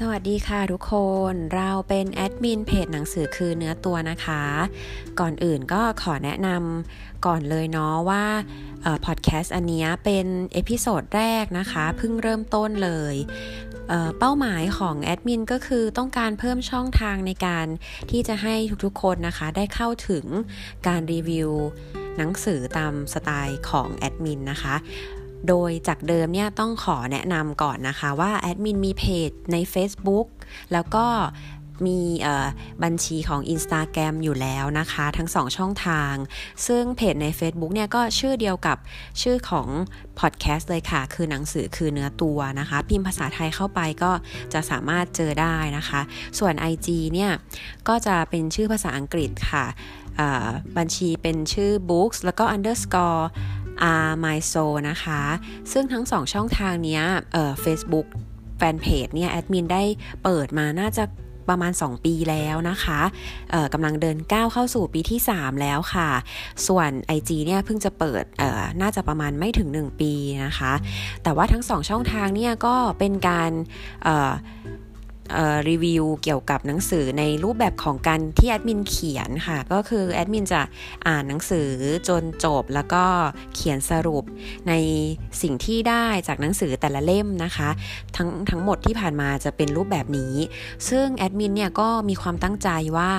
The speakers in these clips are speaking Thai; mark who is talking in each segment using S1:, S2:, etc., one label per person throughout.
S1: สวัสดีค่ะทุกคน เราเป็นแอดมินเพจหนังสือคือเนื้อตัวนะคะ ก่อนอื่นก็ขอแนะนำก่อนเลยเนาะว่าพอดแคสต์อันนี้เป็น episode แรกนะคะ เพิ่งเริ่มต้นเลยเป้าหมายของแอดมินก็คือต้องการเพิ่มช่องทางในการที่จะให้ทุกๆคนนะคะ ได้เข้าถึงการรีวิวหนังสือตามสไตล์ของแอดมินนะคะ โดยจากเดิมเนี่ยต้องขอแนะนำก่อนนะคะว่าแอดมินมีเพจใน Facebook แล้วก็มีบัญชีของ Instagram อยู่แล้วนะคะ ทั้งสองช่องทาง ซึ่งเพจใน Facebook เนี่ยก็ชื่อเดียวกับชื่อของพอดแคสต์เลยค่ะ คือหนังสือคือเนื้อตัวนะคะ พิมพ์ภาษาไทยเข้าไปก็จะสามารถเจอได้นะคะ ส่วน IG เนี่ย ก็จะเป็นชื่อภาษาอังกฤษค่ะ บัญชีเป็นชื่อ books แล้วก็ underscore r my soul นะคะ ซึ่งทั้งสองช่องทางนี้เอ่อ Facebook แฟนเพจเนี่ยแอดมินได้เปิดมาน่าจะประมาณ 2 ปีแล้วนะคะกำลังเดินก้าวเข้าสู่ปีที่ 3 แล้วค่ะ ส่วน IG เนี่ยเพิ่งจะเปิดน่าจะประมาณไม่ถึง 1 ปีนะคะ แต่ว่าทั้ง 2 ช่องทางเนี่ยก็เป็นการ รีวิวเกี่ยวกับหนังสือในรูปแบบของการที่แอดมินเขียนค่ะ ก็คือแอดมินจะอ่านหนังสือจนจบแล้วก็เขียนสรุปในสิ่งที่ได้จากหนังสือแต่ละเล่มนะคะ ทั้งทั้งหมดที่ผ่านมาจะเป็นรูปแบบนี้ ซึ่งแอดมินเนี่ยก็มีความตั้งใจว่า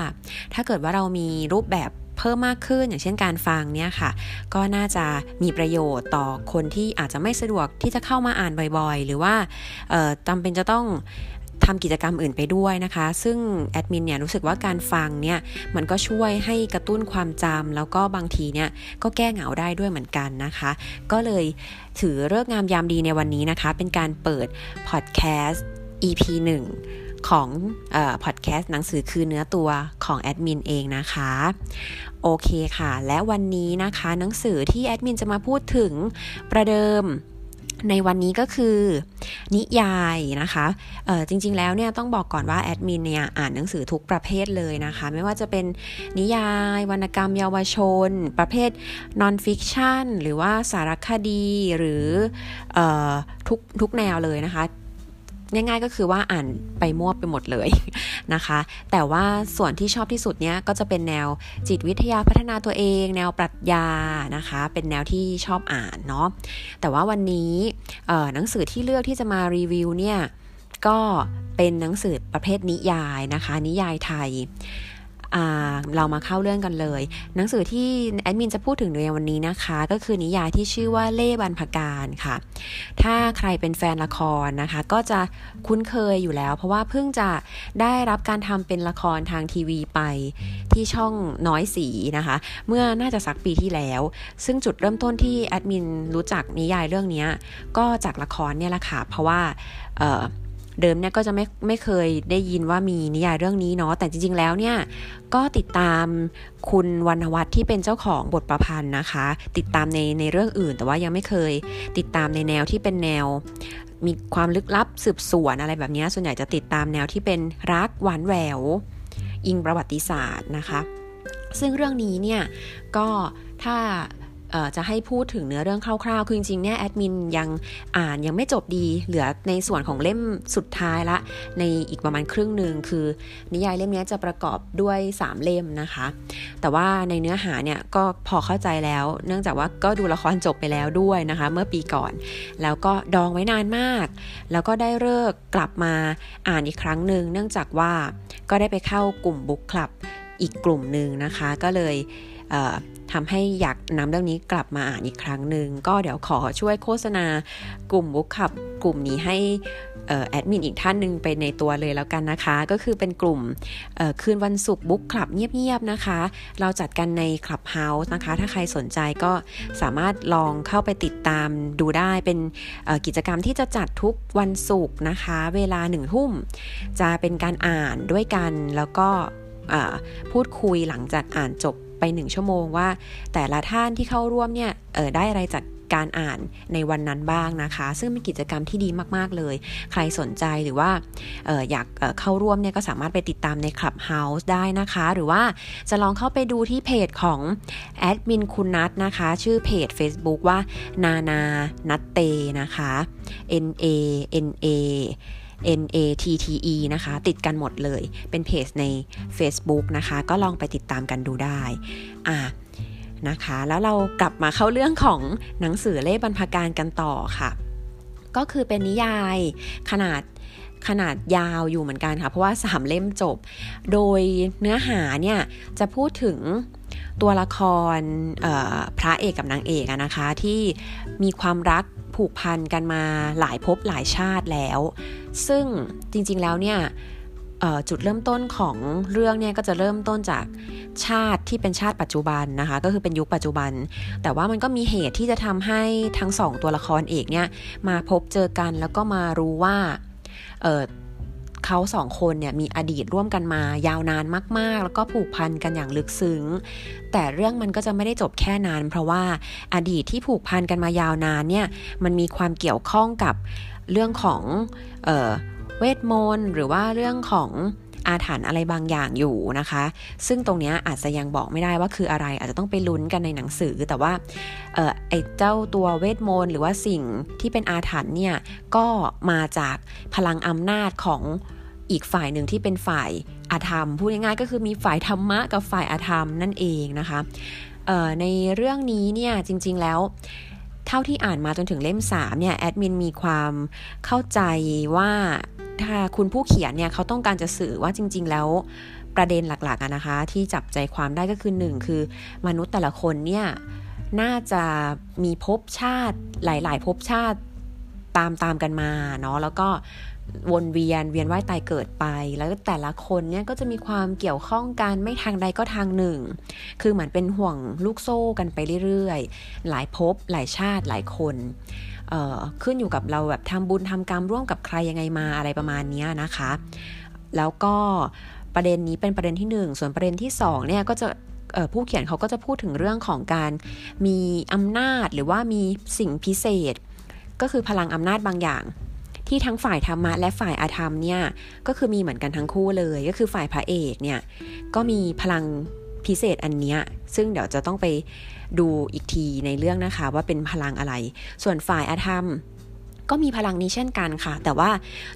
S1: ถ้าเกิดว่าเรามีรูปแบบเพิ่มมากขึ้นอย่างเช่นการฟังเนี่ยค่ะ ก็น่าจะมีประโยชน์ต่อคนที่อาจจะไม่สะดวกที่จะเข้ามาอ่านบ่อยๆ หรือว่าจำเป็นจะต้อง ทำกิจกรรมอื่นไปด้วยนะคะ ซึ่งแอดมินเนี่ยรู้สึกว่าการฟังเนี่ยมันก็ช่วยให้กระตุ้นความจำแล้วก็บางทีเนี่ยก็แก้เหงาได้ด้วยเหมือนกันนะคะ ก็เลยถือเลิกงามยามดีในวันนี้นะคะ เป็นการเปิดพอดแคสต์ EP 1ของพอดแคสต์หนังสือคือเนื้อตัวของแอดมินเองนะคะ โอเคค่ะ และวันนี้นะคะหนังสือที่แอดมินจะมาพูดถึงประเดิม ในวันนี้ก็คือ นิยายนะคะจริงๆแล้วเนี่ยต้องบอกก่อนว่าแอดมินเนี่ยอ่านหนังสือทุกประเภทเลยนะคะ ไม่ว่าจะเป็นนิยาย วรรณกรรมเยาวชน ประเภทนอนฟิคชันหรือว่าสารคดีหรืออทุกทุกแนวเลยนะคะ ง่ายๆก็คือว่าอ่านไปมั่วไปหมดเลยนะคะ แต่ว่าส่วนที่ชอบที่สุดเนี้ยก็จะเป็นแนวจิตวิทยาพัฒนาตัวเอง แนวปรัชญานะคะ เป็นแนวที่ชอบอ่านเนาะแต่ว่าวันนี้หนังสือที่เลือกที่จะมารีวิวเนี่ยก็เป็นหนังสือประเภทนิยายนะคะ นิยายไทย เรามาเข้าเรื่องกันเลย หนังสือที่แอดมินจะพูดถึงในวันนี้นะคะ ก็คือนิยายที่ชื่อว่าเล่บันพการค่ะ ถ้าใครเป็นแฟนละครนะคะ ก็จะคุ้นเคยอยู่แล้ว เพราะว่าเพิ่งจะได้รับการทำเป็นละครทางทีวีไปที่ช่องน้อยสีนะคะ เมื่อน่าจะสักปีที่แล้ว ซึ่งจุดเริ่มต้นที่แอดมินรู้จักนิยายเรื่องนี้ก็จากละครเนี่ยแหละค่ะเพราะว่าเเดิมเนี่ยก็จะไม่ไม่เคยได้ยินว่ามีนิยายเรื่องนี้เนาะ แต่จริง ๆ แล้วเนี่ยก็ติดตามคุณวรรณวัฒน์ที่เป็นเจ้าของบทประพันธ์นะคะ ติดตามในในเรื่องอื่น แต่ว่ายังไม่เคยติดตามในแนวที่เป็นแนวมีความลึกลับสืบสวนอะไรแบบนี้ ส่วนใหญ่จะติดตามแนวที่เป็นรักหวานแหวว อิงประวัติศาสตร์นะคะ ซึ่งเรื่องนี้เนี่ยก็ถ้า จะให้พูดถึงเนื้อเรื่องคร่าวๆ คือจริงๆเนี่ยแอดมินยังอ่านยังไม่จบดี เหลือในส่วนของเล่มสุดท้ายละ ในอีกประมาณครึ่งหนึ่งคือ นิยายเล่มนี้จะประกอบด้วย 3 เล่มนะคะ แต่ว่าในเนื้อหาเนี่ยก็พอเข้าใจแล้ว เนื่องจากว่าก็ดูละครจบไปแล้วด้วยนะคะ เมื่อปีก่อน แล้วก็ดองไว้นานมาก แล้วก็ได้เลือกกลับมาอ่านอีกครั้งหนึ่งเนื่องจากว่าก็ได้ไปเข้ากลุ่ม book club อีกกลุ่มหนึ่งนะคะ ก็เลย ทำให้อยากนำเรื่องนี้กลับมาอ่านอีกครั้งหนึ่งก็เดี๋ยวขอช่วยโฆษณากลุ่ม book club กลุ่มนี้ให้แอดมินอีกท่านหนึ่งไปในตัวเลยแล้วกันนะคะ ก็คือเป็นกลุ่มคืนวันศุกร์ book club เงียบๆนะคะ เราจัดกันใน Clubhouse นะคะ ถ้าใครสนใจก็สามารถลองเข้าไปติดตามดูได้เป็นกิจกรรมที่จะจัดทุกวันศุกร์นะคะ เวลาหนึ่งทุ่ม จะเป็นการอ่านด้วยกันแล้วก็พูดคุยหลังจากอ่านจบ ไปหนึ่งชั่วโมงว่า แต่ละท่านที่เข้าร่วมเนี่ยเออได้อะไรจากการอ่านในวันนั้นบ้างนะคะ ซึ่งเป็นกิจกรรมที่ดีมาก ๆ เลย ใครสนใจหรือว่าอออยากเออเข้าร่วมเนี่ยก็สามารถไปติดตามใน Clubhouse ได้นะคะ หรือว่าจะลองเข้าไปดูที่เพจของแอดมินคุณนัทนะคะ ชื่อเพจ Facebook ว่านานานัตเตนะคะ N A N A N A T T E นะคะ ติดกันหมดเลย เป็นเพจใน Facebook นะคะ ก็ลองไปติดตามกันดูได้ อ่านะคะ แล้วเรากลับมาเข้าเรื่องของหนังสือเล่บรรพการกันต่อค่ะ ก็คือเป็นนิยายขนาดขนาดยาวอยู่เหมือนกันค่ะ เพราะว่าสามเล่มจบ โดยเนื้อหาเนี่ยจะพูดถึงตัวละครพระเอกกับนางเอกนะคะ ที่มีความรัก ผูกพันกันมาหลายภพหลายชาติแล้ว ซึ่งจริงๆแล้วเนี่ยจุดเริ่มต้นของเรื่องเนี่ยก็จะเริ่มต้นจากชาติที่เป็นชาติปัจจุบันนะคะ ก็คือเป็นยุคปัจจุบัน แต่ว่ามันก็มีเหตุที่จะทำให้ทั้งสองตัวละครเอกเนี่ยมาพบเจอกันแล้วก็มารู้ว่า เขาสองคนเนี่ยมีอดีตร่วมกันมายาวนานมาก ๆ แล้วก็ผูกพันกันอย่างลึกซึ้ง แต่เรื่องมันก็จะไม่ได้จบแค่นั้น เพราะว่าอดีตที่ผูกพันกันมายาวนานเนี่ยมันมีความเกี่ยวข้องกับเรื่องของเออเวทมนต์หรือว่าเรื่องของ อาถรรพ์อะไรบางอย่างอยู่นะคะ ซึ่งตรงนี้อาจจะยังบอกไม่ได้ว่าคืออะไร อาจจะต้องไปลุ้นกันในหนังสือ แต่ว่าเออไอเจ้าตัวเวทมนต์หรือว่าสิ่งที่เป็นอาถรรพ์เนี่ย ก็มาจากพลังอำนาจของอีกฝ่ายหนึ่งที่เป็นฝ่ายอาธรรม พูดง่ายๆก็คือมีฝ่ายธรรมะกับฝ่ายอาธรรมนั่นเองนะคะในเรื่องนี้เนี่ยจริงๆแล้วเท่าที่อ่านมาจนถึงเล่ม3เนี่ยแอดมินมีความเข้าใจว่า ถ้าคุณผู้เขียนเนี่ยเขาต้องการจะสื่อว่าจริง ๆ แล้วประเด็นหลักๆนะคะ ที่จับใจความได้ก็คือหนึ่งคือมนุษย์แต่ละคนเนี่ยน่าจะมีภพชาติหลายๆภพชาติตามตามกันมาเนาะแล้วก็วนเวียนเวียนว่ายตายเกิดไป แล้วแต่ละคนเนี่ยก็จะมีความเกี่ยวข้องกันไม่ทางใดก็ทางหนึ่ง คือเหมือนเป็นห่วงลูกโซ่กันไปเรื่อยๆ หลายภพหลายชาติหลายคน ขึ้นอยู่กับเราแบบทำบุญทำกรรมร่วมกับใครยังไงมาอะไรประมาณนี้นะคะ แล้วก็ประเด็นนี้เป็นประเด็นที่ 1 ส่วนประเด็นที่2เนี่ยก็จะผู้เขียนเขาก็จะพูดถึงเรื่องของการมีอำนาจหรือว่ามีสิ่งพิเศษ ก็คือพลังอำนาจบางอย่าง ที่ทั้งฝ่ายธรรมะและฝ่ายอาธรรมเนี่ยก็คือมีเหมือนกันทั้งคู่เลย ก็คือฝ่ายพระเอกเนี่ยก็มีพลัง พิเศษอันเนี้ยซึ่งเดี๋ยวจะต้องไปดูอีกทีในเรื่องนะคะ ว่าเป็นพลังอะไร ส่วนฝ่ายอาธรรมก็มีพลังนี้เช่นกันค่ะ แต่ว่า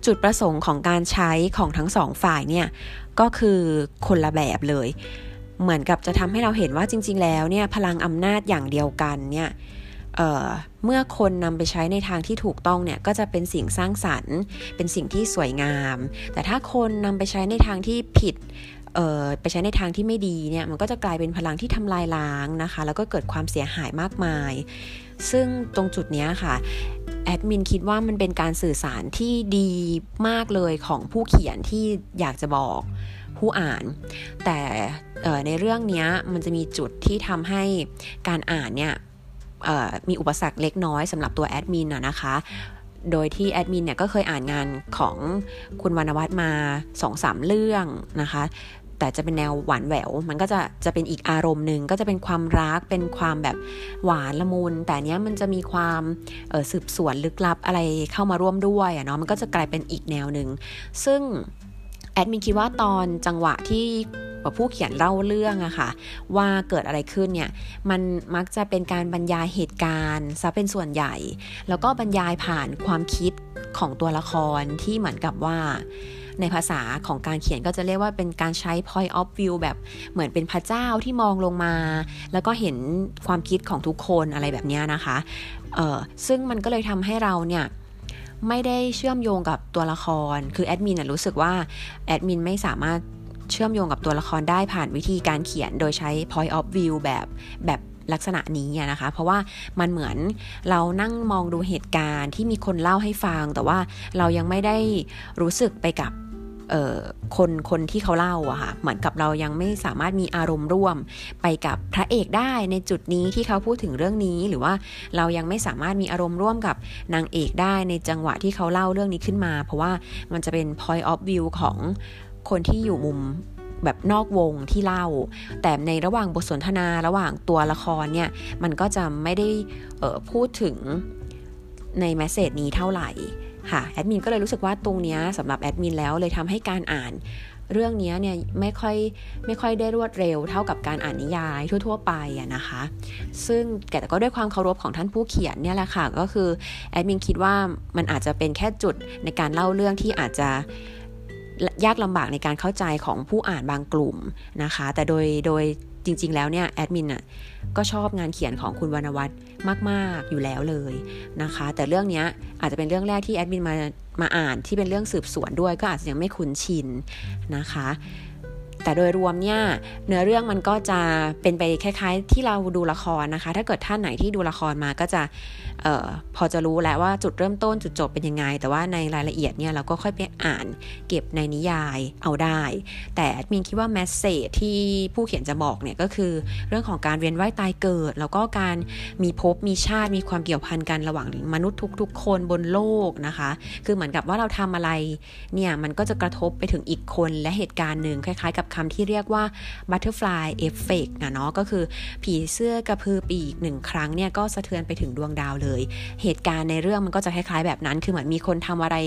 S1: จุดประสงค์ของการใช้ของทั้งสองฝ่ายเนี่ย ก็คือคนละแบบเลย เหมือนกับจะทำให้เราเห็นว่าจริง ๆ แล้วเนี่ยพลังอำนาจอย่างเดียวกันเนี่ยเเมื่อคนนำไปใช้ในทางที่ถูกต้องเนี่ยก็จะเป็นสิ่งสร้างสรรค์ เป็นสิ่งที่สวยงาม แต่ถ้าคนนำไปใช้ในทางที่ผิด ไปใช้ในทางที่ไม่ดีเนี่ยมันก็จะกลายเป็นพลังที่ทำลายล้างนะคะ แล้วก็เกิดความเสียหายมากมาย ซึ่งตรงจุดนี้ค่ะแอดมินคิดว่ามันเป็นการสื่อสารที่ดีมากเลยของผู้เขียนที่อยากจะบอกผู้อ่าน แต่ในเรื่องนี้มันจะมีจุดที่ทำให้การอ่านเนี่ยมีอุปสรรคเล็กน้อยสำหรับตัวแอดมินนะคะ โดยที่แอดมินเนี่ยก็เคยอ่านงานของคุณวรรณวัฒน์มา2-3เรื่องนะคะ แต่จะเป็นแนวหวานแหวว มันก็จะจะเป็นอีกอารมณ์หนึ่งก็จะเป็นความรักเป็นความแบบหวานละมุนแต่เนี้ยมันจะมีความสืบสวนลึกลับอะไรเข้ามาร่วมด้วยอะเนาะมันก็จะกลายเป็นอีกแนวหนึ่งซึ่งแอดมินคิดว่าตอนจังหวะที่ผู้เขียนเล่าเรื่องอะค่ะ ว่าเกิดอะไรขึ้นเนี่ย มันมักจะเป็นการบรรยายเหตุการณ์ซะเป็นส่วนใหญ่ แล้วก็บรรยายผ่านความคิดของตัวละครที่เหมือนกับว่า ในภาษาของการเขียนก็จะเรียกว่าเป็นการใช้ point of view แบบเหมือนเป็นพระเจ้าที่มองลงมา แล้วก็เห็นความคิดของทุกคนอะไรแบบนี้นะคะเออซึ่งมันก็เลยทำให้เราเนี่ยไม่ได้เชื่อมโยงกับตัวละคร คือแอดมินรู้สึกว่าแอดมินไม่สามารถเชื่อมโยงกับตัวละครได้ผ่านวิธีการเขียนโดยใช้ point of view แบบแบบลักษณะนี้นะคะ เพราะว่ามันเหมือนเรานั่งมองดูเหตุการณ์ที่มีคนเล่าให้ฟัง แต่ว่าเรายังไม่ได้รู้สึกไปกับ คนคนที่เขาเล่าอะค่ะเหมือนกับเรายังไม่สามารถมีอารมณ์ร่วม ไปกับพระเอกได้ในจุดนี้ที่เขาพูดถึงเรื่องนี้ หรือว่าเรายังไม่สามารถมีอารมณ์ร่วมกับนางเอกได้ในจังหวะที่เขาเล่าเรื่องนี้ขึ้นมา เพราะว่ามันจะเป็น point of view ของคนที่อยู่มุมแบบนอกวงที่เล่า แต่ในระหว่างบทสนทนาระหว่างตัวละครเนี่ย มันก็จะไม่ได้พูดถึงในแมสเซจนี้เท่าไหร่ ค่ะแอดมินก็เลยรู้สึกว่าตรงนี้สำหรับแอดมินแล้วเลยทำให้การอ่านเรื่องนี้เนี่ยไม่ค่อยไม่ค่อยได้รวดเร็วเท่ากับการอ่านนิยายทั่ว ๆ ไปอะนะคะ ซึ่งแต่ก็ด้วยความเคารพของท่านผู้เขียนเนี่ยแหละค่ะ ก็คือแอดมินคิดว่ามันอาจจะเป็นแค่จุดในการเล่าเรื่องที่อาจจะยากลำบากในการเข้าใจของผู้อ่านบางกลุ่มนะคะ แต่โดยโดย จริง ๆ แล้วเนี่ยแอดมินอะก็ชอบงานเขียนของคุณวรรณวัฒน์มาก ๆ อยู่แล้วเลยนะคะ แต่เรื่องนี้อาจจะเป็นเรื่องแรกที่แอดมินมามาอ่านที่เป็นเรื่องสืบสวนด้วยก็อาจจะยังไม่คุ้นชินนะคะ แต่โดยรวมเนี่ยเนื้อเรื่องมันก็จะเป็นไปคล้ายๆ ที่เราดูละครนะคะ ถ้าเกิดท่านไหนที่ดูละครมาก็จะออพอจะรู้แล้วว่าจุดเริ่มต้นจุดจบเป็นยังไง แต่ว่าในรายละเอียดเนี่ยเราก็ค่อยไปอ่านเก็บในนิยายเอาได้ แต่มีคิดว่าแมสเซจที่ผู้เขียนจะบอกเนี่ยก็คือเรื่องของการเวียนว่ายตายเกิด แล้วก็การมีภพมีชาติมีความเกี่ยวพันกันระหว่างมนุษย์ทุก ๆ คนบนโลกนะคะ คือเหมือนกับว่าเราทำอะไรเนี่ยมันก็จะกระทบไปถึงอีกคนและเหตุการณ์หนึ่งคล้าย ๆ กับคำที่เรียกว่า butterfly effect นะเนาะก็คือผีเสื้อกระพือปีกหนึ่งครั้งเนี่ยก็สะเทือนไปถึงดวงดาวเลย เหตุการณ์ในเรื่องมันก็จะคล้ายๆแบบนั้น คือเหมือนมีคนทำอะไร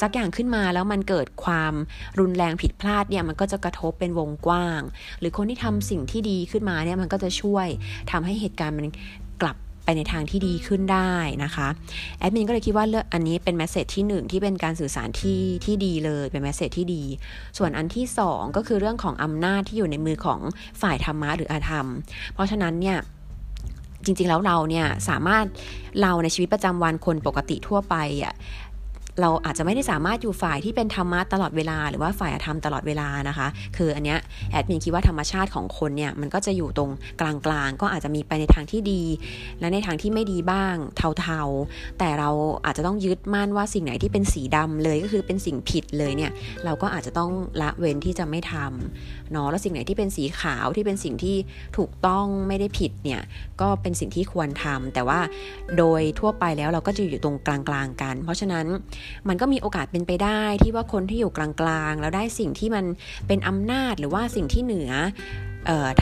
S1: สักอย่างขึ้นมาแล้วมันเกิดความรุนแรงผิดพลาดเนี่ยมันก็จะกระทบเป็นวงกว้าง หรือคนที่ทำสิ่งที่ดีขึ้นมาเนี่ยมันก็จะช่วยทำให้เหตุการณ์มันกลับ ในทางที่ดีขึ้นได้นะคะแอดมินก็เลยคิดว่าเลือกอันนี้เป็น message ที่ 1 ที่เป็นการสื่อสารที่ที่ดีเลยเป็น message ที่ดี ส่วนอันที่ 2 ก็คือเรื่องของอำนาจที่อยู่ในมือของฝ่ายธรรมะหรืออาธรรม เพราะฉะนั้นเนี่ยจริงๆแล้วเราเนี่ยสามารถเราในชีวิตประจำวันคนปกติทั่วไปอะ เราอาจจะไม่ได้สามารถอยู่ฝ่ายที่เป็นธรรมะตลอดเวลา หรือว่าฝ่ายธรรมตลอดเวลานะคะ คืออันเนี้ยแอดมินคิดว่าธรรมชาติของคนเนี่ยมันก็จะอยู่ตรงกลางๆ ก็อาจจะมีไปในทางที่ดี และในทางที่ไม่ดีบ้างเทาๆ แต่เราอาจจะต้องยึดมั่นว่าสิ่งไหนที่เป็นสีดำเลยก็คือเป็นสิ่งผิดเลยเนี่ยเราก็อาจจะต้องละเว้นที่จะไม่ทำเนาะแล้วสิ่งไหนที่เป็นสีขาวที่เป็นสิ่งที่ถูกต้องไม่ได้ผิดเนี่ยก็เป็นสิ่งที่ควรทำแต่ว่าโดยทั่วไปแล้วเราก็จะอยู่ตรงกลางๆกัน เพราะฉะนั้นมันก็มีโอกาสเป็นไปได้ที่ว่าคนที่อยู่กลางๆ แล้วได้สิ่งที่มันเป็นอำนาจหรือว่าสิ่งที่เหนือ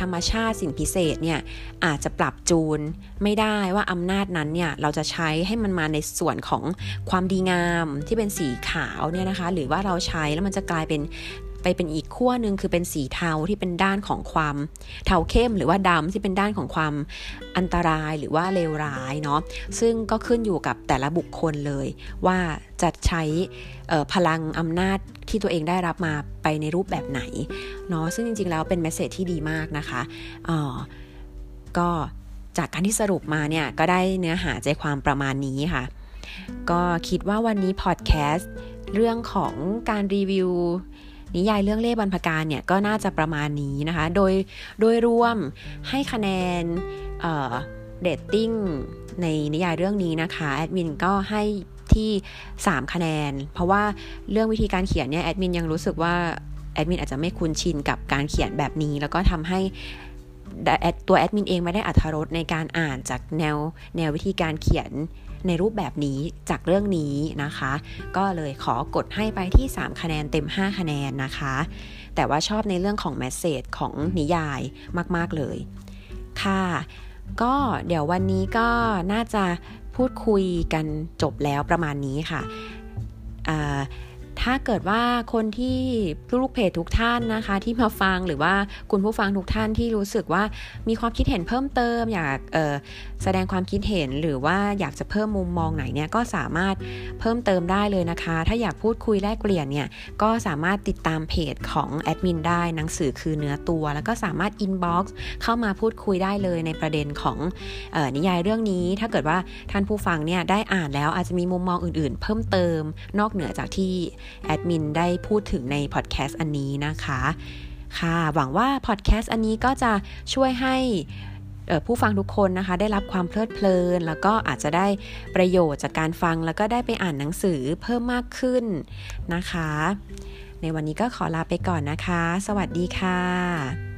S1: ธรรมชาติสิ่งพิเศษเนี่ยอาจจะปรับจูนไม่ได้ว่าอำนาจนั้นเนี่ยเราจะใช้ให้มันมาในส่วนของความดีงามที่เป็นสีขาวเนี่ยนะคะ หรือว่าเราใช้แล้วมันจะกลายเป็น ไปเป็นอีกขั้วหนึ่งคือเป็นสีเทาที่เป็นด้านของความเทาเข้มหรือว่าดำที่เป็นด้านของความอันตรายหรือว่าเลวร้ายเนาะซึ่งก็ขึ้นอยู่กับแต่ละบุคคลเลย ว่าจะใช้พลังอำนาจที่ตัวเองได้รับมาไปในรูปแบบไหนเนาะซึ่งจริงๆแล้วเป็นเมสเซจที่ดีมากนะคะอ๋อก็จากการที่สรุปมาเนี่ยก็ได้เนื้อหาใจความประมาณนี้ค่ะ ก็คิดว่าวันนี้พอดแคสต์เรื่องของการรีวิว นิยายเรื่องเล่ห์บรรพกาลเนี่ยก็น่าจะประมาณนี้นะคะ โดยโดยรวมให้คะแนนเดตติ้งในนิยายเรื่องนี้นะคะแอดมินก็ให้ที่ 3 คะแนน เพราะว่าเรื่องวิธีการเขียนเนี่ยแอดมินยังรู้สึกว่าแอดมินอาจจะไม่คุ้นชินกับการเขียนแบบนี้ แล้วก็ทำให้ ตัวแอดมินเองไม่ได้อัธรสในการอ่านจากแนวแนววิธีการเขียนในรูปแบบนี้จากเรื่องนี้นะคะ ก็เลยขอกดให้ไปที่ 3 คะแนนเต็ม 5 คะแนนนะคะ แต่ว่าชอบในเรื่องของแมสเซจของนิยายมาก ๆ เลย ค่ะ ก็เดี๋ยววันนี้ก็น่าจะพูดคุยกันจบแล้วประมาณนี้ค่ะ ถ้าเกิดว่าคนที่ลูกเพจทุกท่านนะคะ ที่มาฟังหรือว่าคุณผู้ฟังทุกท่านที่รู้สึกว่ามีความคิดเห็นเพิ่มเติม อยากแสดงความคิดเห็นหรือว่าอยากจะเพิ่มมุมมองไหนเนี่ยก็สามารถเพิ่มเติมได้เลยนะคะ ถ้าอยากพูดคุยแลกเปลี่ยนเนี่ยก็สามารถติดตามเพจของแอดมินได้หนังสือคือเนื้อตัว แล้วก็สามารถ inbox เข้ามาพูดคุยได้เลยในประเด็นของเอ่อนิยายเรื่องนี้ ถ้าเกิดว่าท่านผู้ฟังเนี่ยได้อ่านแล้วอาจจะมีมุมมองอื่น ๆ เพิ่มเติมนอกเหนือจากที่แอดมินได้พูดถึงในพอดแคสต์อันนี้นะคะ ค่ะ หวังว่าพอดแคสต์อันนี้ก็จะช่วยให้ผู้ฟังทุกคนนะคะ ได้รับความเพลิดเพลิน แล้วก็อาจจะได้ประโยชน์จากการฟังแล้วก็ได้ไปอ่านหนังสือเพิ่มมากขึ้นนะคะ ในวันนี้ก็ขอลาไปก่อนนะคะ สวัสดีค่ะ